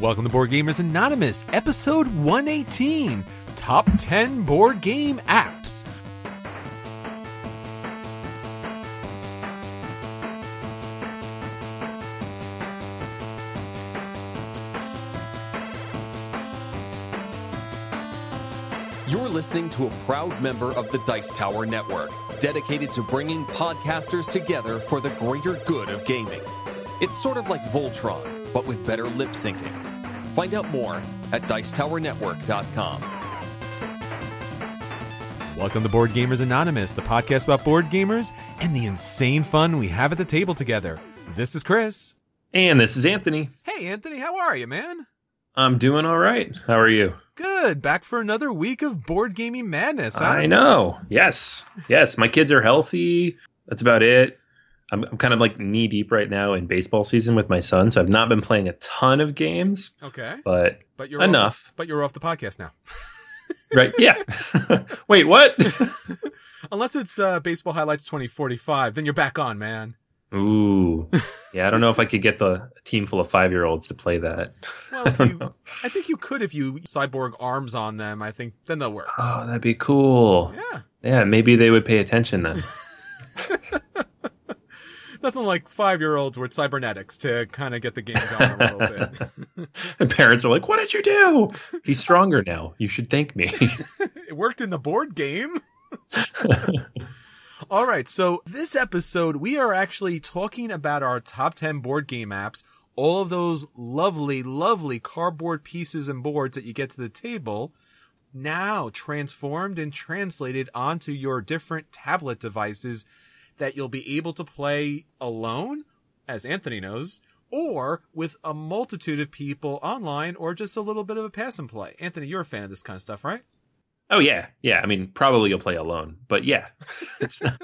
Welcome to Board Gamers Anonymous, episode 118 Top 10 Board Game Apps. You're listening to a proud member of the Dice Tower Network, dedicated to bringing podcasters together for the greater good of gaming. It's sort of like Voltron, but with better lip syncing. Find out more at Dicetowernetwork.com. Welcome to Board Gamers Anonymous, the podcast about board gamers and the insane fun we have at the table together. This is Chris. And this is Anthony. Hey, Anthony, how are you, man? I'm doing all right. How are you? Good. Back for another week of board gaming madness. Huh? I know. Yes. Yes. My kids are healthy. That's about it. I'm, I'm kind of like knee deep right now in baseball season with my son, so I've not been playing a ton of games, Okay. but But you're enough. Off, but you're off the podcast now. right. Yeah. Wait, what? Unless it's uh, Baseball Highlights 2045, then you're back on, man. Ooh. Yeah, I don't know if I could get the team full of five year olds to play that. Well, I if you. I think you could if you cyborg arms on them. I think then they'll work. Oh, that'd be cool. Yeah. Yeah, maybe they would pay attention then. Nothing like five year olds with cybernetics to kind of get the game going a little bit. And parents are like, "What did you do? He's stronger now. You should thank me." it worked in the board game. All right, so this episode, we are actually talking about our top 10 board game apps, all of those lovely, lovely cardboard pieces and boards that you get to the table, now transformed and translated onto your different tablet devices that you'll be able to play alone, as Anthony knows, or with a multitude of people online, or just a little bit of a pass and play. Anthony, you're a fan of this kind of stuff, right? Oh yeah, yeah. I mean, probably you'll play alone, but yeah, it's not,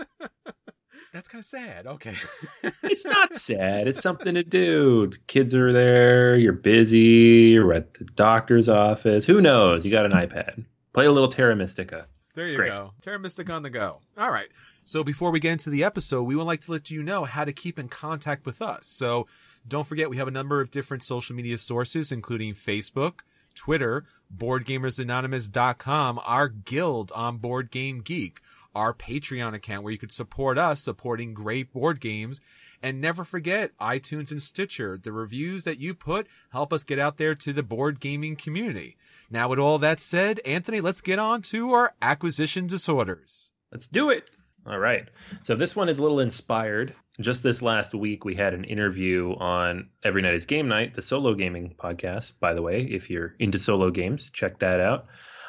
That's kind of sad. Okay. it's not sad. It's something to do. Kids are there. You're busy. You're at the doctor's office. Who knows? You got an iPad. Play a little Terra Mystica. There It's you great. go. Terra Mystic on the go. All right. So before we get into the episode, we would like to let you know how to keep in contact with us. So don't forget, we have a number of different social media sources, including Facebook, Twitter, BoardGamersAnonymous.com, our guild on Board Game Geek, our Patreon account where you could support us supporting great board games. And never forget iTunes and Stitcher. The reviews that you put help us get out there to the board gaming community. Now, with all that said, Anthony, let's get on to our acquisition disorders. Let's do it. All right. So this one is a little inspired. Just this last week, we had an interview on Every Night is Game Night, the solo gaming podcast. By the way, if you're into solo games, check that out.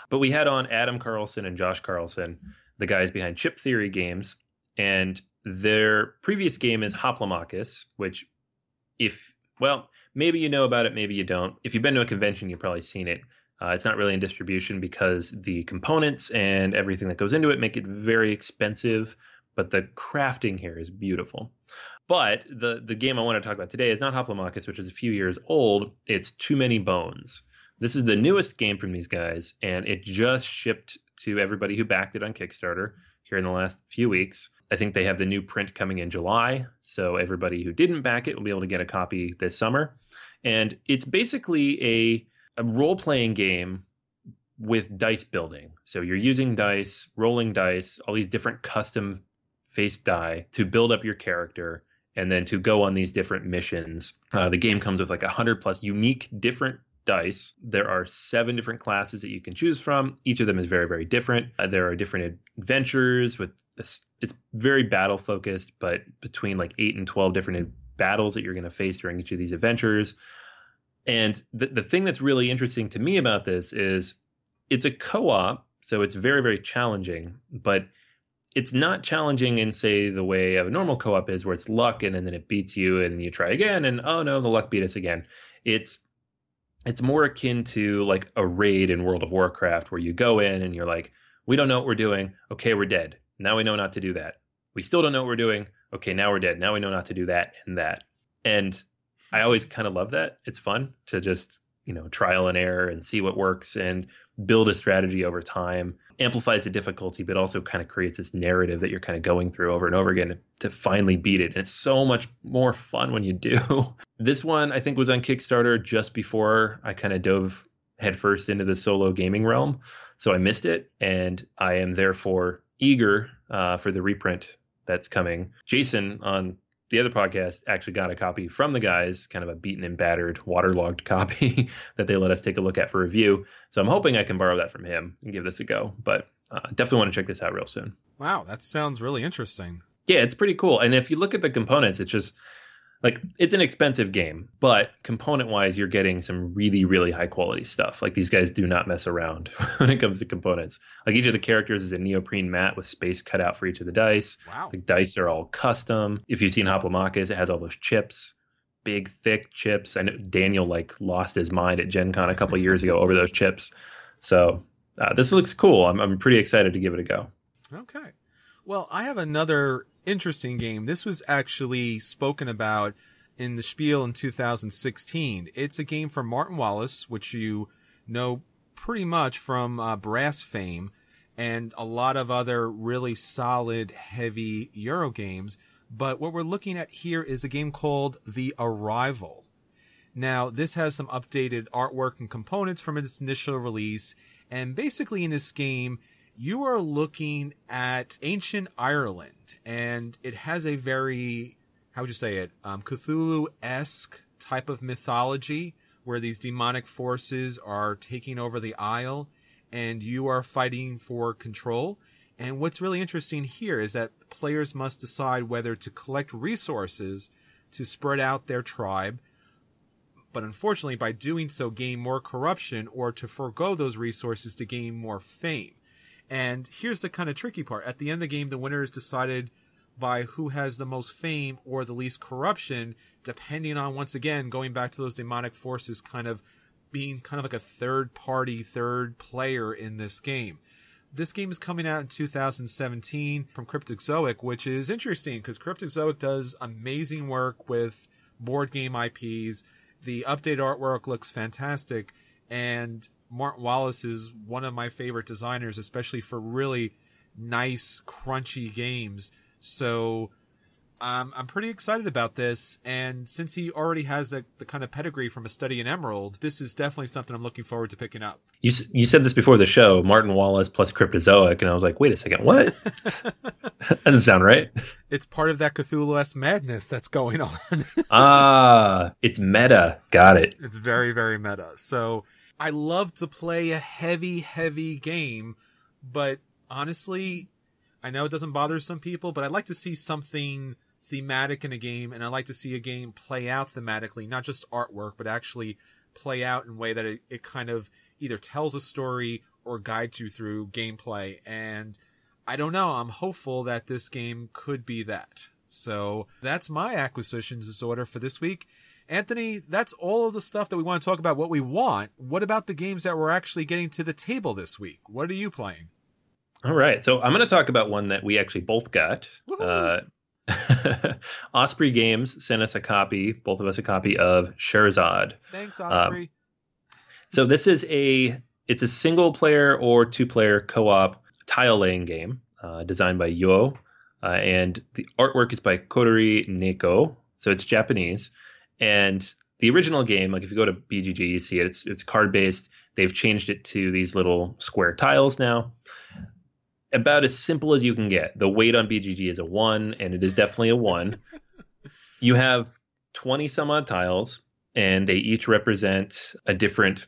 But we had on Adam Carlson and Josh Carlson, the guys behind Chip Theory Games, and their previous game is Hoplomachus, which, if well, maybe you know about it, maybe you don't. If you've been to a convention, you've probably seen it. Uh, it's not really in distribution because the components and everything that goes into it make it very expensive, but the crafting here is beautiful. But the the game I want to talk about today is not Hoplomachus, which is a few years old. It's Too Many Bones. This is the newest game from these guys, and it just shipped to everybody who backed it on Kickstarter here in the last few weeks. I think they have the new print coming in July, so everybody who didn't back it will be able to get a copy this summer. And it's basically a a role playing game with dice building. So you're using dice, rolling dice, all these different custom face die to build up your character and then to go on these different missions. Uh, the game comes with like 100 plus unique different dice. There are seven different classes that you can choose from. Each of them is very, very different. Uh, there are different adventures with. It's very battle focused, but between like eight and 12 different battles that you're going to face during each of these adventures. And the, the thing that's really interesting to me about this is it's a co op, so it's very, very challenging, but it's not challenging in, say, the way of a normal co op is, where it's luck and, then it beats you and you try again, and oh no, the luck beat us again. It's it's more akin to like a raid in World of Warcraft where you go in and you're like, we don't know what we're doing. Okay, we're dead. Now we know not to do that. We still don't know what we're doing. Okay, now we're dead. Now we know not to do that and that. And I always kind of love that. It's fun to just you know trial and error and see what works and build a strategy over time. Amplifies the difficulty but also kind of creates this narrative that you're kind of going through over and over again to finally beat it. And it's so much more fun when you do. This one i think was on kickstarter just before i kind of dove headfirst into the solo gaming realm. So i missed it and i am therefore eager uh, for the reprint that's coming. Jason on the other podcast actually got a copy from the guys, kind of a beaten and battered, waterlogged copy that they let us take a look at for review. So I'm hoping I can borrow that from him and give this a go. But uh, definitely want to check this out real soon. Wow, that sounds really interesting. Yeah, it's pretty cool. And if you look at the components, it's just like it's an expensive game, but component wise, you're getting some really, really high quality stuff. Like these guys do not mess around when it comes to components. Like each of the characters is a neoprene mat with space cut out for each of the dice. Wow. The dice are all custom. If you've seen Hoplomachus, it has all those chips, big, thick chips. I know Daniel like lost his mind at Gen Con a couple years ago over those chips. So uh, this looks cool. I'm, I'm pretty excited to give it a go. Okay. Well, I have another interesting game. This was actually spoken about in the Spiel in 2016. It's a game from Martin Wallace, which you know pretty much from uh, Brass fame, and a lot of other really solid, heavy Euro games. But what we're looking at here is a game called The Arrival. Now, this has some updated artwork and components from its initial release, and basically in this game, you are looking at ancient Ireland, and it has a very, how would you say it, um, Cthulhu esque type of mythology where these demonic forces are taking over the Isle and you are fighting for control. And what's really interesting here is that players must decide whether to collect resources to spread out their tribe, but unfortunately, by doing so, gain more corruption or to forego those resources to gain more fame. And here's the kind of tricky part. At the end of the game, the winner is decided by who has the most fame or the least corruption, depending on, once again, going back to those demonic forces kind of being kind of like a third party, third player in this game. This game is coming out in 2017 from Cryptozoic, which is interesting because Cryptozoic does amazing work with board game IPs. The update artwork looks fantastic, and Martin Wallace is one of my favorite designers, especially for really nice, crunchy games. So um, I'm pretty excited about this. And since he already has the, the kind of pedigree from a study in Emerald, this is definitely something I'm looking forward to picking up. You you said this before the show, Martin Wallace plus Cryptozoic, and I was like, wait a second, what? that doesn't sound right. It's part of that Cthulhu S madness that's going on. ah, it's meta. Got it. It's very, very meta. So I love to play a heavy, heavy game, but honestly, I know it doesn't bother some people, but I'd like to see something thematic in a game, and I like to see a game play out thematically, not just artwork, but actually play out in a way that it, it kind of either tells a story or guides you through gameplay. And I don't know, I'm hopeful that this game could be that. So that's my acquisitions disorder for this week. Anthony, that's all of the stuff that we want to talk about what we want. What about the games that we're actually getting to the table this week? What are you playing? All right. So I'm going to talk about one that we actually both got. Uh, Osprey Games sent us a copy, both of us a copy of Shahrazad. Thanks, Osprey. Um, so this is a it's a single player or two player co-op tile laying game uh, designed by Yo, uh, and the artwork is by Kotori Neko. So it's Japanese, and the original game, like if you go to BGG, you see it. It's it's card based. They've changed it to these little square tiles now about as simple as you can get. The weight on BGG is a one, and it is definitely a one. you have 20 some odd tiles, and they each represent a different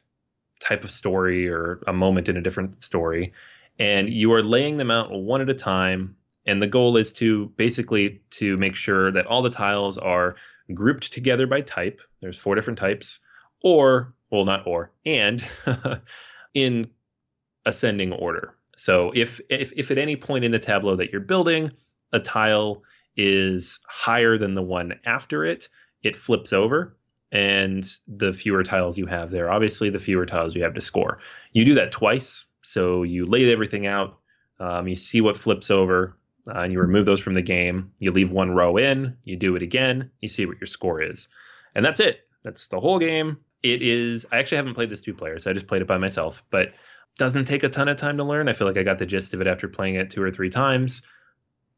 type of story or a moment in a different story. And you are laying them out one at a time. And the goal is to basically to make sure that all the tiles are grouped together by type. There's four different types, or well, not or, and in ascending order. So if, if if at any point in the tableau that you're building, a tile is higher than the one after it, it flips over and the fewer tiles you have there, obviously the fewer tiles you have to score. You do that twice, so you lay everything out, um, you see what flips over, uh, and you remove those from the game. You leave one row in, you do it again, you see what your score is, and that's it. That's the whole game. It is. I actually haven't played this two players, so I just played it by myself. But doesn't take a ton of time to learn. I feel like I got the gist of it after playing it two or three times.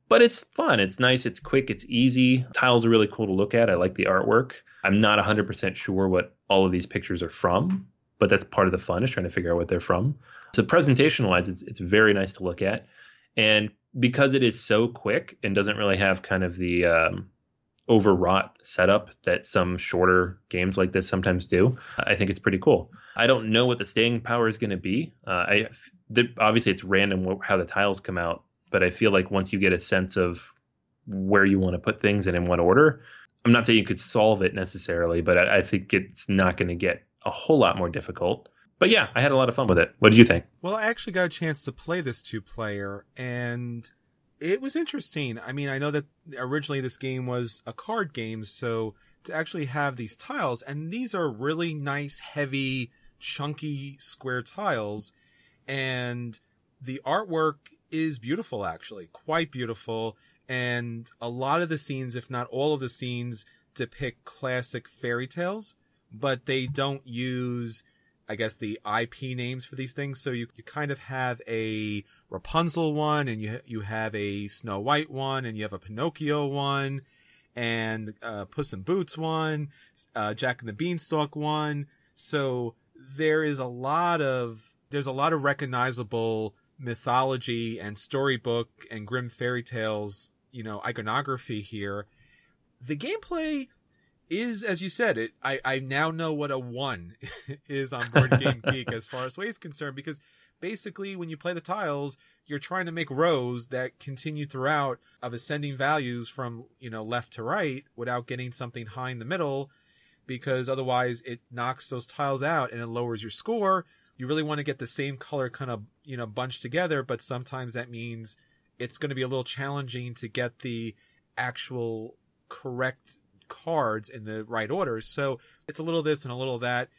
But it's fun. It's nice. It's quick. It's easy. Tiles are really cool to look at. I like the artwork. I'm not 100% sure what all of these pictures are from, but that's part of the fun is trying to figure out what they're from. So presentation wise, it's, it's very nice to look at. And because it is so quick and doesn't really have kind of the um, overwrought setup that some shorter games like this sometimes do. I think it's pretty cool. I don't know what the staying power is going to be. Uh, I the, obviously it's random how the tiles come out, but I feel like once you get a sense of where you want to put things and in what order, I'm not saying you could solve it necessarily, but I, I think it's not going to get a whole lot more difficult. But yeah, I had a lot of fun with it. What did you think? Well, I actually got a chance to play this two player and it was interesting. I mean, I know that originally this game was a card game, so to actually have these tiles, and these are really nice, heavy, chunky square tiles, and the artwork is beautiful, actually, quite beautiful. And a lot of the scenes, if not all of the scenes, depict classic fairy tales, but they don't use I guess the IP names for these things. So you, you kind of have a Rapunzel one, and you you have a Snow White one, and you have a Pinocchio one, and uh, Puss in Boots one, uh, Jack and the Beanstalk one. So there is a lot of there's a lot of recognizable mythology and storybook and Grimm fairy tales, you know, iconography here. The gameplay is as you said it i i now know what a one is on board game geek as far as weight is concerned because basically when you play the tiles you're trying to make rows that continue throughout of ascending values from you know left to right without getting something high in the middle because otherwise it knocks those tiles out and it lowers your score. You really want to get the same color kind of you know bunched together but sometimes that means it's going to be a little challenging to get the actual correct cards in the right order. So it's a little this and a little that.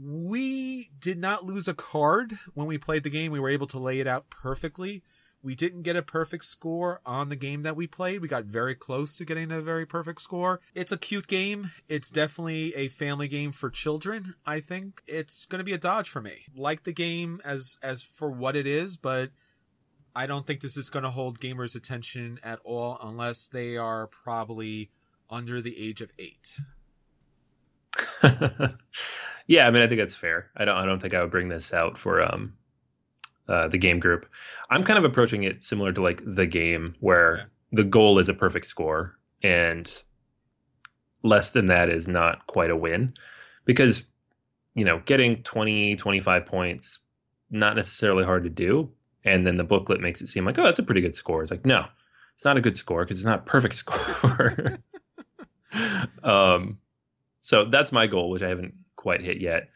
We did not lose a card when we played the game. We were able to lay it out perfectly. We didn't get a perfect score on the game that we played. We got very close to getting a very perfect score. It's a cute game. It's definitely a family game for children, I think. It's going to be a dodge for me. Like the game as as for what it is, but I don't think this is going to hold gamers' attention at all unless they are probably under the age of eight. yeah, I mean, I think that's fair. I don't, I don't think I would bring this out for um, uh, the game group. I'm kind of approaching it similar to like the game, where yeah. the goal is a perfect score, and less than that is not quite a win, because you know, getting 20, 25 points, not necessarily hard to do. And then the booklet makes it seem like, oh, that's a pretty good score. It's like, no, it's not a good score because it's not a perfect score um, so that's my goal, which I haven't quite hit yet.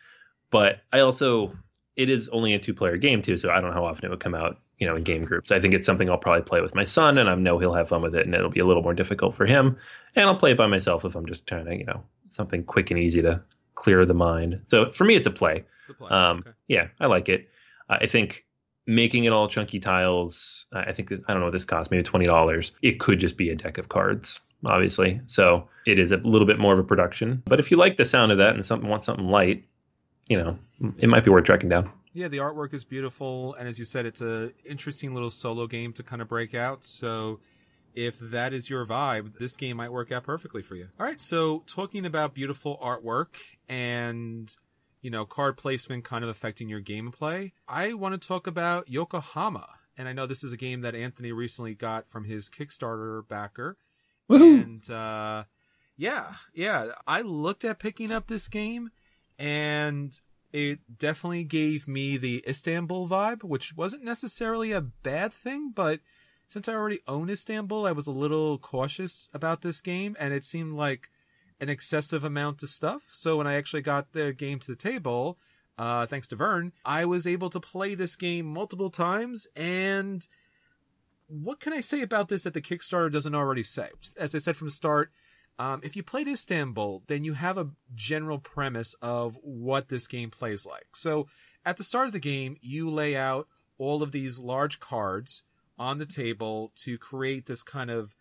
But I also, it is only a two player game too, so I don't know how often it would come out, you know, in game groups. I think it's something I'll probably play with my son, and I know he'll have fun with it, and it'll be a little more difficult for him. And I'll play it by myself if I'm just trying to, you know, something quick and easy to clear the mind. So for me, it's a play. It's a play. Um, okay. Yeah, I like it. Uh, I think making it all chunky tiles. I think I don't know what this costs, maybe twenty dollars. It could just be a deck of cards obviously. So it is a little bit more of a production. But if you like the sound of that and something want something light, you know, it might be worth tracking down. Yeah, the artwork is beautiful, and as you said, it's a interesting little solo game to kind of break out. So if that is your vibe, this game might work out perfectly for you. All right, so talking about beautiful artwork and you know card placement kind of affecting your gameplay, I want to talk about Yokohama. And I know this is a game that Anthony recently got from his Kickstarter backer. Woo-hoo. And uh, yeah, yeah, I looked at picking up this game, and it definitely gave me the Istanbul vibe, which wasn't necessarily a bad thing, but since I already own Istanbul, I was a little cautious about this game, and it seemed like an excessive amount of stuff. So when I actually got the game to the table, uh, thanks to Vern, I was able to play this game multiple times and what can I say about this that the Kickstarter doesn't already say? As I said from the start, um, if you played Istanbul, then you have a general premise of what this game plays like. So at the start of the game, you lay out all of these large cards on the table to create this kind of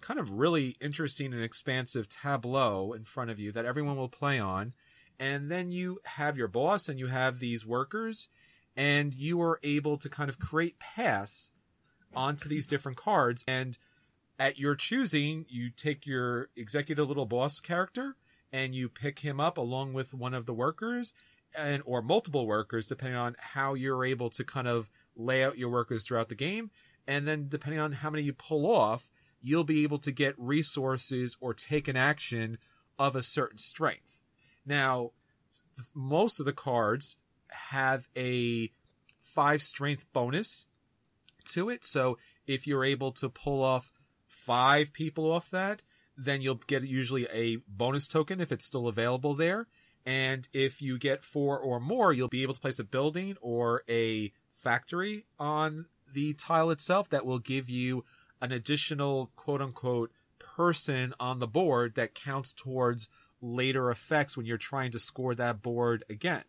kind of really interesting and expansive tableau in front of you that everyone will play on and then you have your boss and you have these workers, and you are able to kind of create paths onto these different cards. And at your choosing, you take your executive little boss character and you pick him up along with one of the workers and or multiple workers depending on how you're able to kind of lay out your workers throughout the game and then depending on how many you pull off you'll be able to get resources or take an action of a certain strength now most of the cards have a five strength bonus to it so if you're able to pull off five people off that then you'll get usually a bonus token if it's still available there. And if you get four or more, you'll be able to place a building or a factory on the tile itself that will give you an additional quote unquote person on the board that counts towards later effects when you're trying to score that board again.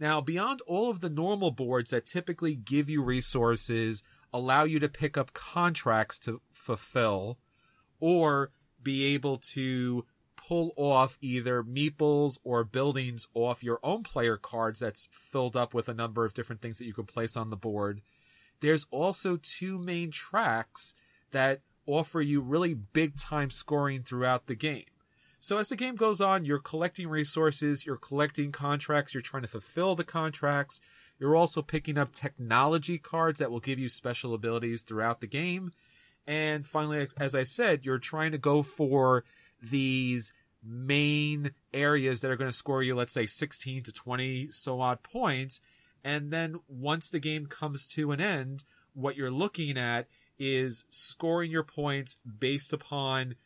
Now, beyond all of the normal boards that typically give you resources, allow you to pick up contracts to fulfill, or be able to pull off either meeples or buildings off your own player cards that's filled up with a number of different things that you can place on the board. There's also two main tracks that offer you really big time scoring throughout the game. So as the game goes on, you're collecting resources, you're collecting contracts, you're trying to fulfill the contracts. You're also picking up technology cards that will give you special abilities throughout the game. And finally, as I said, you're trying to go for these main areas that are going to score you, let's say 16 to 20 so odd points. And then once the game comes to an end, what you're looking at is scoring your points based upon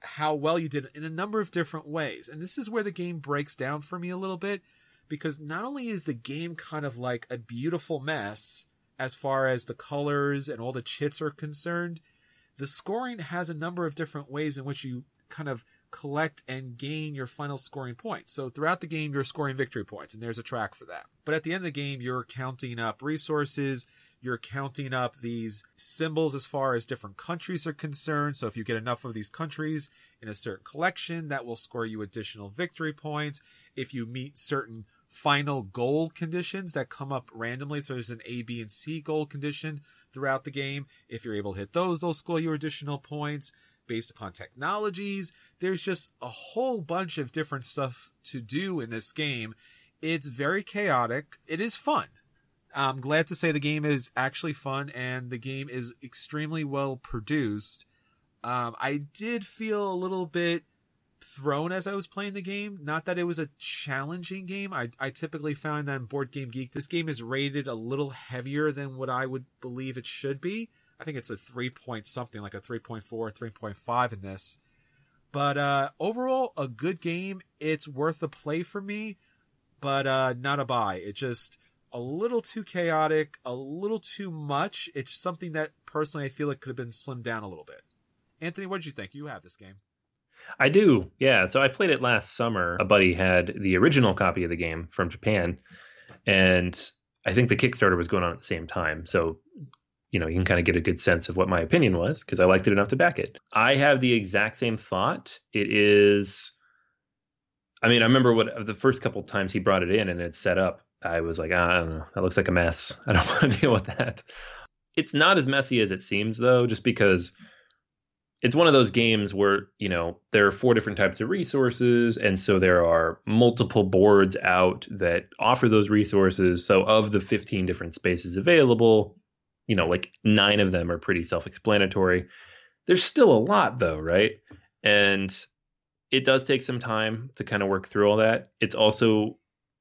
how well you did in a number of different ways. And this is where the game breaks down for me a little bit because not only is the game kind of like a beautiful mess as far as the colors and all the chits are concerned, the scoring has a number of different ways in which you kind of collect and gain your final scoring points. So throughout the game, you're scoring victory points, and there's a track for that. But at the end of the game, you're counting up resources. You're counting up these symbols as far as different countries are concerned. So if you get enough of these countries in a certain collection, that will score you additional victory points. If you meet certain final goal conditions that come up randomly, so there's an A, B, and C goal condition throughout the game. If you're able to hit those, they'll score you additional points based upon technologies. There's just a whole bunch of different stuff to do in this game. It's very chaotic. It is fun. I'm glad to say the game is actually fun and the game is extremely well produced. Um, I did feel a little bit thrown as I was playing the game. Not that it was a challenging game. I, I typically found that in Board Game Geek, this game is rated a little heavier than what I would believe it should be. I think it's a three point something, like a 3.4, 3.5 in this. But uh, overall, a good game. It's worth a play for me, but uh, not a buy. It just a little too chaotic, a little too much. It's something that personally I feel it could have been slimmed down a little bit. Anthony, what did you think? You have this game. I do. Yeah. So I played it last summer. A buddy had the original copy of the game from Japan. And I think the Kickstarter was going on at the same time. So, you know, you can kind of get a good sense of what my opinion was because I liked it enough to back it. I have the exact same thought. It is. I mean, I remember what the first couple times he brought it in and it's set up. I was like, ah, I don't know. That looks like a mess. I don't want to deal with that. It's not as messy as it seems, though, just because it's one of those games where you know there are four different types of resources and so there are multiple boards out that offer those resources so of the 15 different spaces available you know like nine of them are pretty self-explanatory there's still a lot though right and it does take some time to kind of work through all that it's also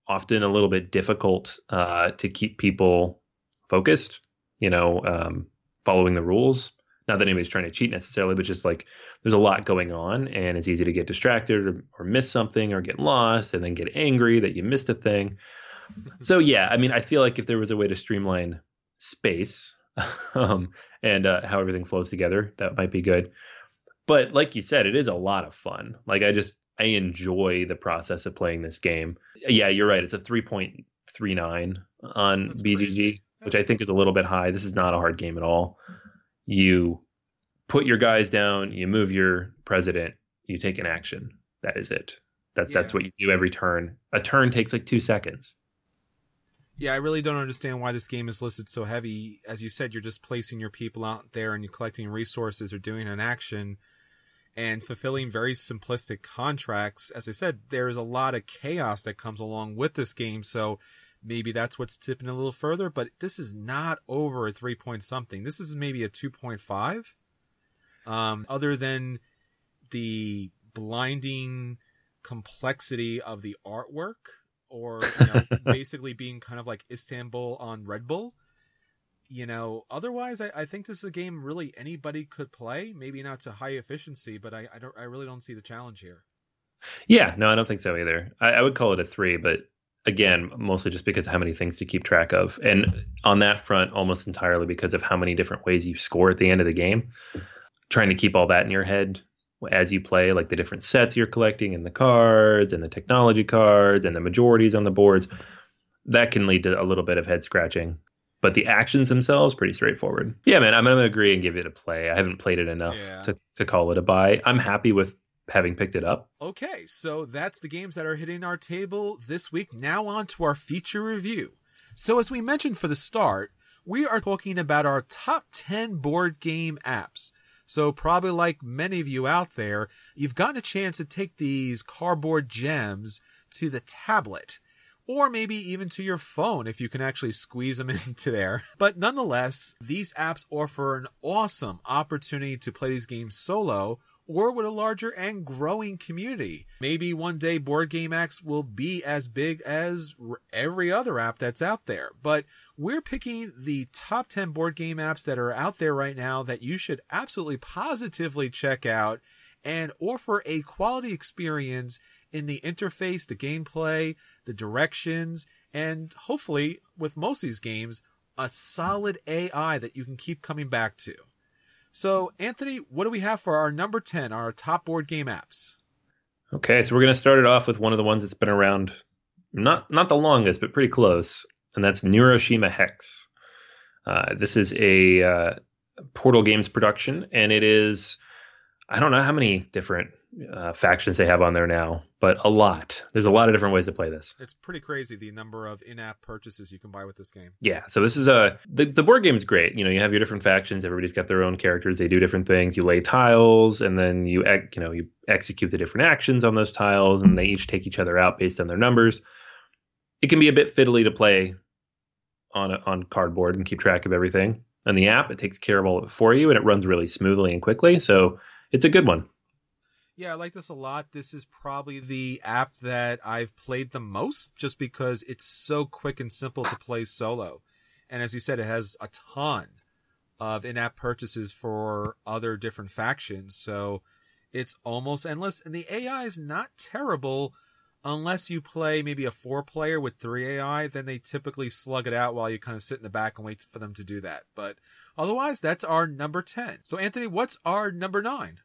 often a little bit difficult uh, to keep people focused you know um, following the rules not that anybody's trying to cheat necessarily, but just like there's a lot going on and it's easy to get distracted or, or miss something or get lost and then get angry that you missed a thing. so yeah, I mean, I feel like if there was a way to streamline space um, and uh, how everything flows together, that might be good. But like you said, it is a lot of fun. Like I just I enjoy the process of playing this game. Yeah, you're right. It's a 3.39 on That's BGG, which I think is a little bit high. This is not a hard game at all you put your guys down, you move your president, you take an action. That is it. That yeah. that's what you do every turn. A turn takes like two seconds. Yeah, I really don't understand why this game is listed so heavy. As you said, you're just placing your people out there and you're collecting resources or doing an action and fulfilling very simplistic contracts. As I said, there's a lot of chaos that comes along with this game, so maybe that's what's tipping a little further, but this is not over a 3 point something. This is maybe a 2.5. Um, other than the blinding complexity of the artwork or you know, basically being kind of like Istanbul on Red Bull you know, otherwise, I, I, think this is a game really anybody could play. Maybe not to high efficiency, but I, I don't, I really don't see the challenge here. Yeah, no, I don't think so either. I, I would call it a three, but again, mostly just because of how many things to keep track of, and on that front, almost entirely because of how many different ways you score at the end of the game. Trying to keep all that in your head as you play, like the different sets you're collecting, and the cards, and the technology cards, and the majorities on the boards, that can lead to a little bit of head scratching but the actions themselves pretty straightforward. Yeah, man, I'm gonna agree and give it a play. I haven't played it enough yeah. to to call it a buy. I'm happy with having picked it up. Okay, so that's the games that are hitting our table this week. Now on to our feature review. So as we mentioned for the start, we are talking about our top 10 board game apps. So probably like many of you out there, you've gotten a chance to take these cardboard gems to the tablet or maybe even to your phone if you can actually squeeze them into there. But nonetheless, these apps offer an awesome opportunity to play these games solo or with a larger and growing community. Maybe one day Board Game Apps will be as big as every other app that's out there. But we're picking the top 10 board game apps that are out there right now that you should absolutely positively check out and offer a quality experience in the interface, the gameplay, the directions, and hopefully, with most of these games, a solid AI that you can keep coming back to. So, Anthony, what do we have for our number 10, our top board game apps? Okay, so we're going to start it off with one of the ones that's been around not not the longest, but pretty close, and that's Neuroshima Hex. Uh, this is a uh, Portal Games production, and it is I don't know how many different uh, factions they have on there now, but a lot. There's a lot of different ways to play this. It's pretty crazy the number of in-app purchases you can buy with this game. Yeah, so this is a the, the board game is great. You know, you have your different factions. Everybody's got their own characters. They do different things. You lay tiles, and then you you know you execute the different actions on those tiles, and they each take each other out based on their numbers. It can be a bit fiddly to play on a, on cardboard and keep track of everything. And the app, it takes care of all of it for you, and it runs really smoothly and quickly. So it's a good one. Yeah, I like this a lot. This is probably the app that I've played the most just because it's so quick and simple to play solo. And as you said, it has a ton of in app purchases for other different factions. So it's almost endless. And the AI is not terrible unless you play maybe a four player with three AI. Then they typically slug it out while you kind of sit in the back and wait for them to do that. But otherwise, that's our number 10. So, Anthony, what's our number nine?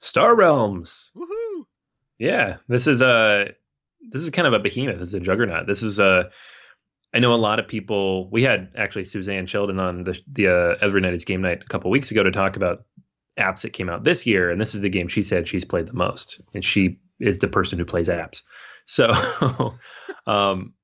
Star Realms. Woohoo! Yeah, this is a this is kind of a behemoth. This is a juggernaut. This is a I know a lot of people. We had actually Suzanne Sheldon on the the uh, Every Night is Game Night a couple weeks ago to talk about apps that came out this year, and this is the game she said she's played the most, and she is the person who plays apps. So, um,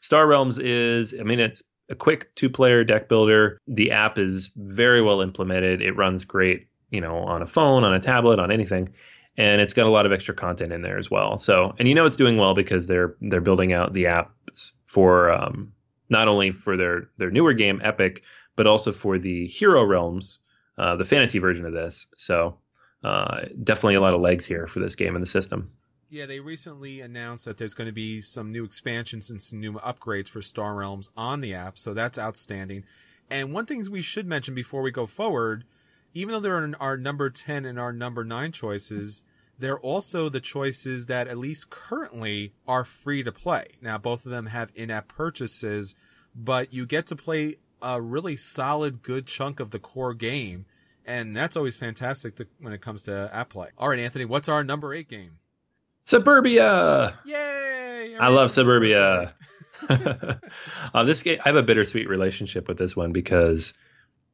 Star Realms is, I mean, it's a quick two player deck builder. The app is very well implemented. It runs great you know, on a phone, on a tablet, on anything. And it's got a lot of extra content in there as well. So, and you know it's doing well because they're they're building out the apps for um, not only for their their newer game Epic, but also for the Hero Realms, uh, the fantasy version of this. So, uh, definitely a lot of legs here for this game and the system. Yeah, they recently announced that there's going to be some new expansions and some new upgrades for Star Realms on the app, so that's outstanding. And one thing we should mention before we go forward even though they're in our number 10 and our number 9 choices, they're also the choices that at least currently are free to play. Now, both of them have in-app purchases, but you get to play a really solid, good chunk of the core game. And that's always fantastic to, when it comes to app play. All right, Anthony, what's our number eight game? Suburbia. Yay! I love Suburbia. uh, this game, I have a bittersweet relationship with this one because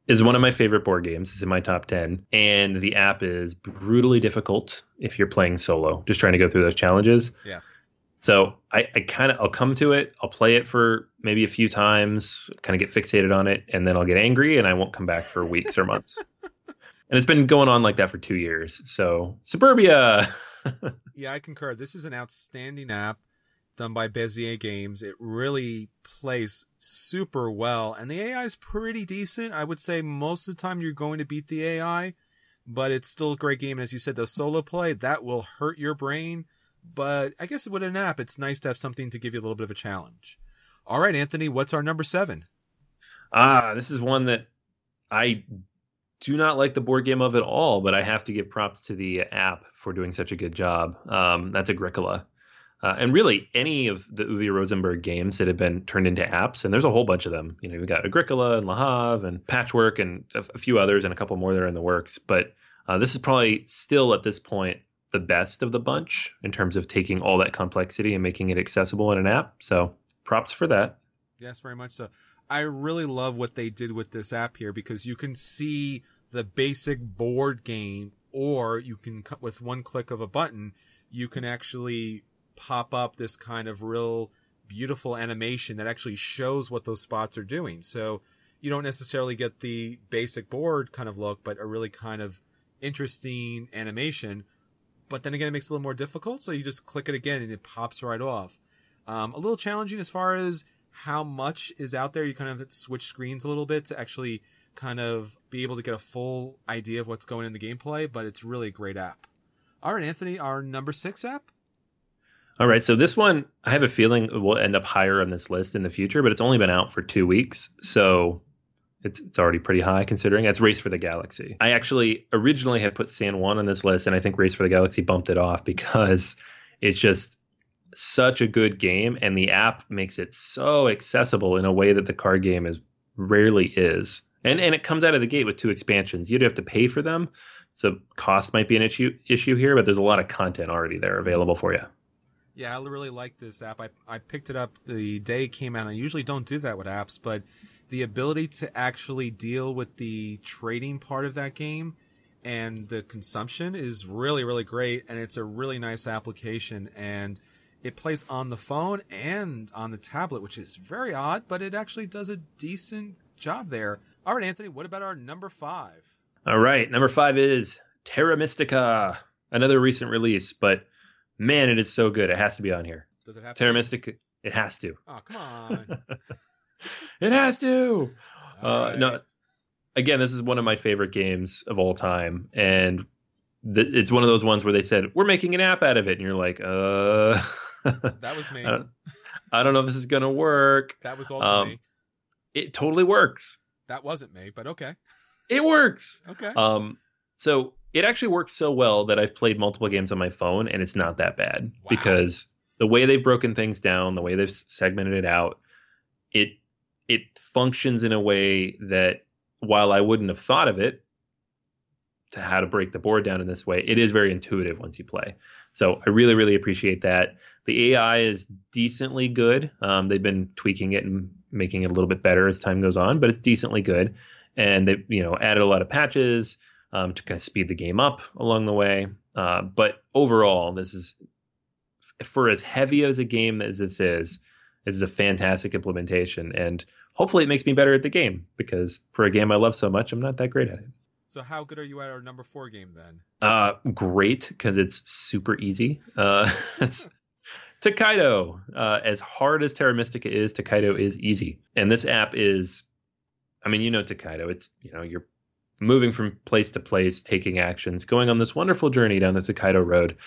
is one of my favorite board games. It's in my top 10. And the app is brutally difficult if you're playing solo, just trying to go through those challenges. Yes. So I, I kind of I'll come to it. I'll play it for maybe a few times, kind of get fixated on it, and then I'll get angry and I won't come back for weeks or months. And it's been going on like that for two years. So Suburbia. yeah, I concur. This is an outstanding app done by Bezier Games. It really plays super well, and the AI is pretty decent. I would say most of the time you're going to beat the AI, but it's still a great game. And as you said, the solo play that will hurt your brain but I guess with an app, it's nice to have something to give you a little bit of a challenge. All right, Anthony, what's our number seven? Ah, this is one that I do not like the board game of at all, but I have to give props to the app for doing such a good job. Um, that's Agricola. Uh, and really, any of the Uwe Rosenberg games that have been turned into apps, and there's a whole bunch of them. You know, we've got Agricola and Le Havre and Patchwork and a, a few others and a couple more that are in the works. But uh, this is probably still at this point the best of the bunch in terms of taking all that complexity and making it accessible in an app. So props for that. Yes, very much so. I really love what they did with this app here because you can see the basic board game, or you can, with one click of a button, you can actually pop up this kind of real beautiful animation that actually shows what those spots are doing. So you don't necessarily get the basic board kind of look, but a really kind of interesting animation but then again, it makes it a little more difficult. So you just click it again and it pops right off. Um, a little challenging as far as how much is out there. You kind of have to switch screens a little bit to actually kind of be able to get a full idea of what's going in the gameplay, but it's really a great app. All right, Anthony, our number six app. All right, so this one I have a feeling will end up higher on this list in the future, but it's only been out for two weeks, so it's it's already pretty high considering it's Race for the Galaxy. I actually originally had put San Juan on this list, and I think Race for the Galaxy bumped it off because it's just such a good game, and the app makes it so accessible in a way that the card game is rarely is. And and it comes out of the gate with two expansions. You'd have to pay for them, so cost might be an issue issue here, but there's a lot of content already there available for you. Yeah, I really like this app. I I picked it up the day it came out. I usually don't do that with apps, but the ability to actually deal with the trading part of that game and the consumption is really really great and it's a really nice application and it plays on the phone and on the tablet which is very odd but it actually does a decent job there. All right anthony what about our number five? All right number five is terra mystica another recent release but man it is so good. It has to be on here. Does it have terra mystica it has to. Oh come on. It has to. Uh, right. No, again, this is one of my favorite games of all time, and th- it's one of those ones where they said we're making an app out of it, and you're like, uh. that was me. I don't, I don't, know if this is gonna work. That was also um, me. It totally works. That wasn't me, but okay. It works. Okay. Um, so it actually works so well that I've played multiple games on my phone, and it's not that bad wow. because the way they've broken things down, the way they've segmented it out, it it functions in a way that while I wouldn't have thought of it to how to break the board down in this way, it is very intuitive once you play. So I really, really appreciate that. The AI is decently good. Um, they've been tweaking it and making it a little bit better as time goes on, but it's decently good. And they, you know, added a lot of patches um, to kind of speed the game up along the way. Uh, but overall, this is for as heavy as a game as this is, this is a fantastic implementation, and hopefully it makes me better at the game because for a game I love so much, I'm not that great at it. So how good are you at our number four game then? Uh, great because it's super easy. Uh, it's Tokaido. Uh, as hard as Terra Mystica is, Tokaido is easy, and this app is. I mean, you know Tokaido. It's you know you're moving from place to place, taking actions, going on this wonderful journey down the Tokaido Road.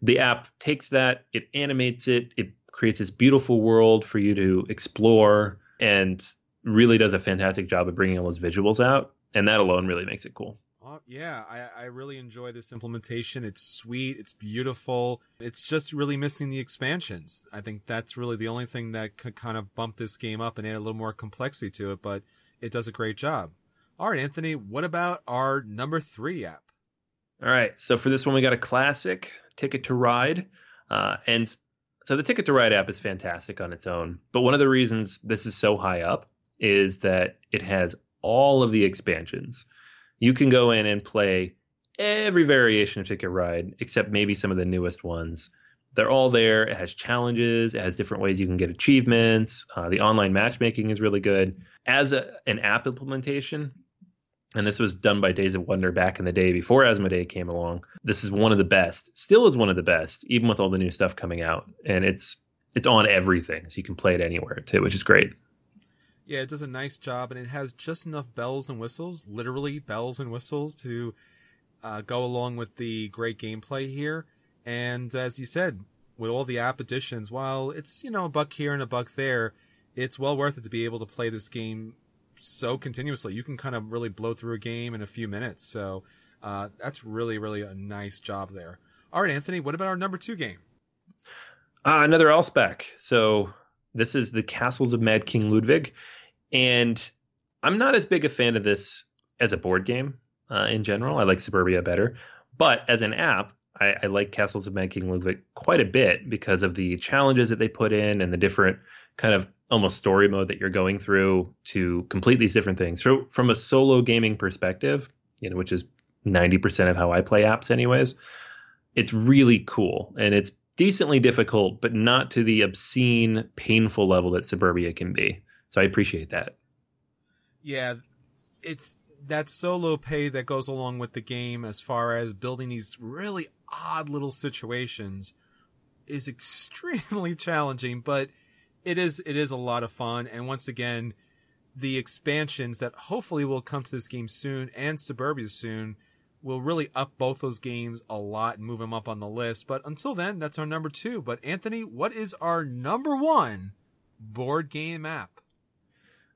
The app takes that, it animates it, it creates this beautiful world for you to explore and really does a fantastic job of bringing all those visuals out. And that alone really makes it cool. Uh, yeah, I, I really enjoy this implementation. It's sweet, it's beautiful. It's just really missing the expansions. I think that's really the only thing that could kind of bump this game up and add a little more complexity to it, but it does a great job. All right, Anthony, what about our number three app? All right, so for this one, we got a classic Ticket to Ride. Uh, and so the Ticket to Ride app is fantastic on its own, but one of the reasons this is so high up is that it has all of the expansions. You can go in and play every variation of Ticket Ride except maybe some of the newest ones. They're all there. It has challenges. It has different ways you can get achievements. Uh, the online matchmaking is really good. As a, an app implementation, and this was done by Days of Wonder back in the day before Asmodee came along. This is one of the best. Still is one of the best, even with all the new stuff coming out. And it's it's on everything, so you can play it anywhere too, which is great. Yeah, it does a nice job, and it has just enough bells and whistles, literally bells and whistles, to uh, go along with the great gameplay here. And as you said, with all the app additions, while it's you know a buck here and a buck there, it's well worth it to be able to play this game so continuously. You can kind of really blow through a game in a few minutes. So uh, that's really, really a nice job there. All right, Anthony, what about our number two game? Uh, another Alspach. So this is the Castles of Mad King Ludwig, and I'm not as big a fan of this as a board game uh, in general. I like Suburbia better, but as an app, I, I like Castles of Mad King Ludwig quite a bit because of the challenges that they put in and the different kind of almost story mode that you're going through to complete these different things. So from a solo gaming perspective, you know, which is 90% of how I play apps anyways, it's really cool and it's decently difficult, but not to the obscene, painful level that Suburbia can be. So I appreciate that. Yeah, it's that solo pay that goes along with the game as far as building these really odd little situations is extremely challenging, but it is it is a lot of fun. And once again, the expansions that hopefully will come to this game soon and Suburbia soon will really up both those games a lot and move them up on the list. But until then, that's our number two. But Anthony, what is our number one board game app?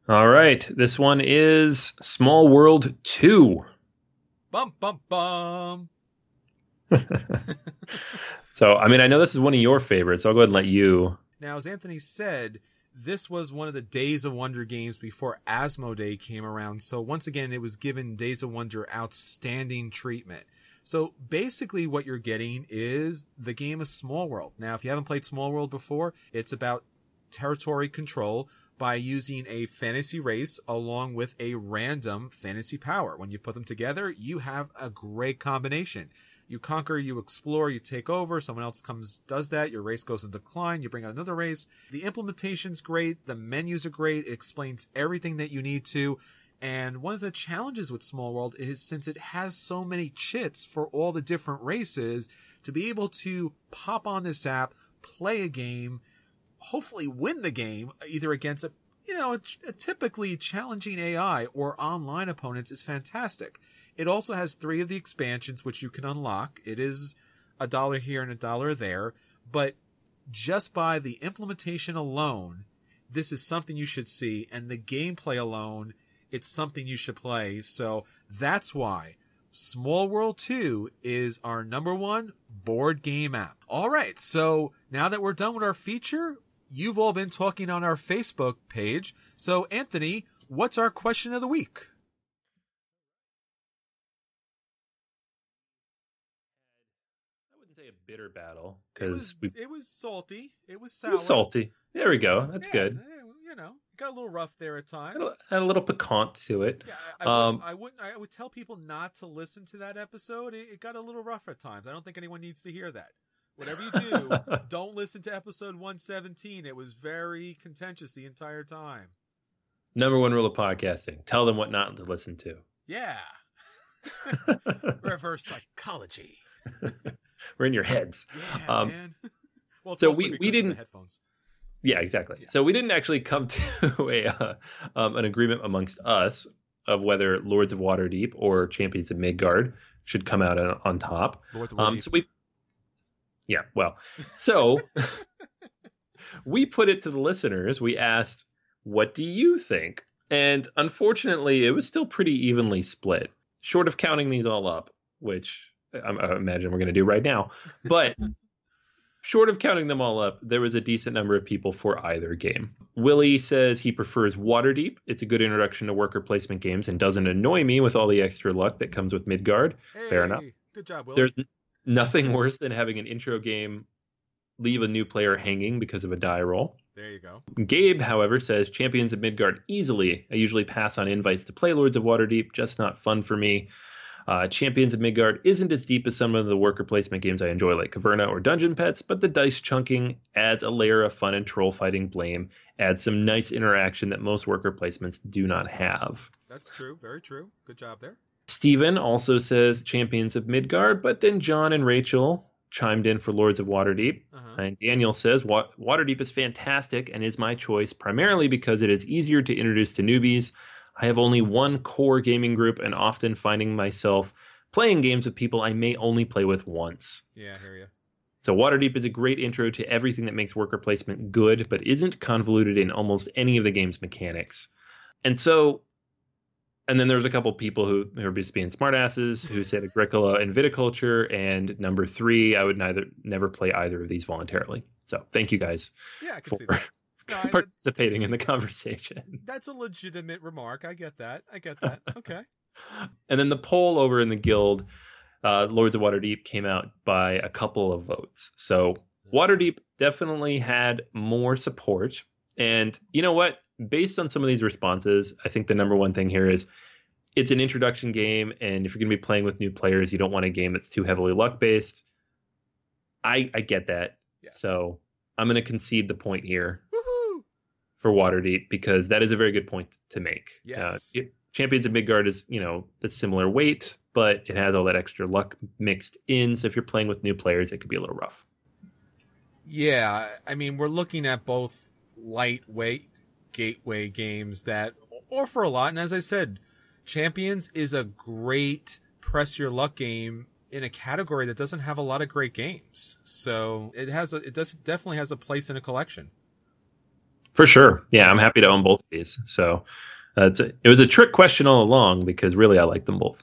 All right, this one is Small World Two. Bum bum bum. so, I mean, I know this is one of your favorites. So I'll go ahead and let you now, as Anthony said, this was one of the Days of Wonder games before Asmodee came around. So once again, it was given Days of Wonder outstanding treatment. So basically, what you're getting is the game of Small World. Now, if you haven't played Small World before, it's about territory control by using a fantasy race along with a random fantasy power. When you put them together, you have a great combination you conquer, you explore, you take over, someone else comes, does that, your race goes in decline, you bring out another race. The implementation's great, the menus are great, it explains everything that you need to. And one of the challenges with Small World is since it has so many chits for all the different races, to be able to pop on this app, play a game, hopefully win the game, either against a you know, a, a typically challenging AI or online opponents is fantastic. It also has three of the expansions which you can unlock. It is a dollar here and a dollar there, but just by the implementation alone, this is something you should see, and the gameplay alone, it's something you should play. So that's why Small World 2 is our number one board game app. All right, so now that we're done with our feature, you've all been talking on our Facebook page. So, Anthony, what's our question of the week? say a bitter battle because it, it, was salty. It was sour. It was salty. There we go. That's yeah, good. You know, got a little rough there at times. Had a, had a little piquant to it. Yeah, I, I, um, wouldn't, I, wouldn't. I would tell people not to listen to that episode. It, it got a little rough at times. I don't think anyone needs to hear that. Whatever you do, don't listen to episode 117. It was very contentious the entire time. Number one rule of podcasting: tell them what not to listen to. Yeah. Reverse psychology. We're in your heads. Yeah, um, man. well, so we we didn't headphones. Yeah, exactly. Yeah. So we didn't actually come to a uh, um, an agreement amongst us of whether Lords of Waterdeep or Champions of Midgard should come out on, on top. Um, so we, yeah, well, so we put it to the listeners. We asked, "What do you think?" And unfortunately, it was still pretty evenly split. Short of counting these all up, which I, I imagine we're going to do right now. But short of counting them all up, there was a decent number of people for either game. Willie says he prefers Waterdeep. It's a good introduction to worker placement games and doesn't annoy me with all the extra luck that comes with Midgard. Hey, Fair enough. Good job, Willie. There's nothing worse than having an intro game leave a new player hanging because of a die roll. There you go. Gabe, however, says Champions of Midgard easily. I usually pass on invites to play Lords of Waterdeep, just not fun for me. Uh, Champions of Midgard isn't as deep as some of the worker placement games I enjoy, like Caverna or Dungeon Petz, but the dice chunking adds a layer of fun and troll fighting blame, adds some nice interaction that most worker placements do not have. That's true. Very true. Good job there. Steven also says Champions of Midgard, but then John and Rachel chimed in for Lords of Waterdeep. Uh-huh. And Daniel says Waterdeep is fantastic and is my choice primarily because it is easier to introduce to newbies. I have only one core gaming group and often finding myself playing games with people I may only play with once. Yeah, I hear you. So Waterdeep is a great intro to everything that makes worker placement good, but isn't convoluted in almost any of the game's mechanics. And so, and then there's a couple people who, who are just being smartasses who said Agricola and Viticulture, and number three, I would neither never play either of these voluntarily. So thank you guys Yeah, I can for see that. No, participating in the conversation. that's a legitimate remark. I get that. I get that. Okay. And then the poll over in the guild, uh, Lords of Waterdeep came out by a couple of votes. So Waterdeep definitely had more support. And you know what? Based on some of these responses, I think the number one thing here is it's an introduction game. And if you're going to be playing with new players, you don't want a game that's too heavily luck based. I, I get that. Yes. So I'm going to concede the point here Woohoo! For Waterdeep because that is a very good point to make. Yes. Uh, Champions of Midgard is, you know, the similar weight, but it has all that extra luck mixed in. So if you're playing with new players, it could be a little rough. Yeah, I mean, we're looking at both lightweight gateway games that offer a lot. And as I said, Champions is a great press your luck game in a category that doesn't have a lot of great games. So it has a, it does definitely has a place in a collection. For sure. Yeah, I'm happy to own both of these. So uh, a, it was a trick question all along because really I like them both.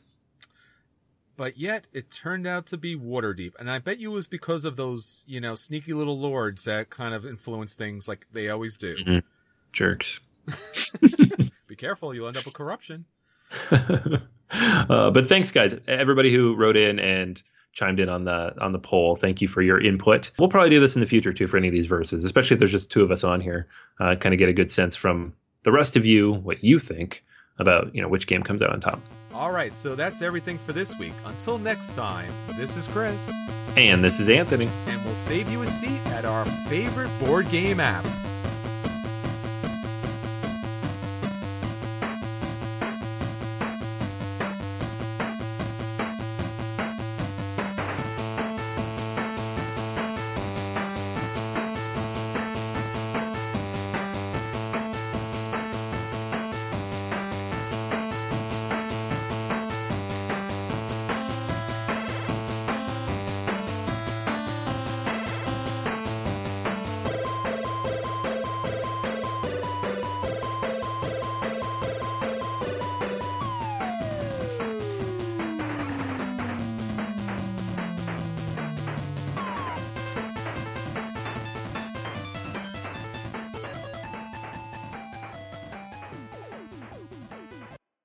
But yet it turned out to be Waterdeep. And I bet you it was because of those, you know, sneaky little lords that kind of influence things like they always do. Mhm. Jerks. Be careful, you'll end up with corruption. uh, but thanks, guys. Everybody who wrote in and chimed in on the on the poll. Thank you for your input. We'll probably do this in the future too for any of these verses, especially if there's just two of us on here. Uh, kind of get a good sense from the rest of you what you think about you know which game comes out on top. All right, so that's everything for this week. Until next time, this is Chris, And this is Anthony. and we'll save you a seat at our favorite board game app.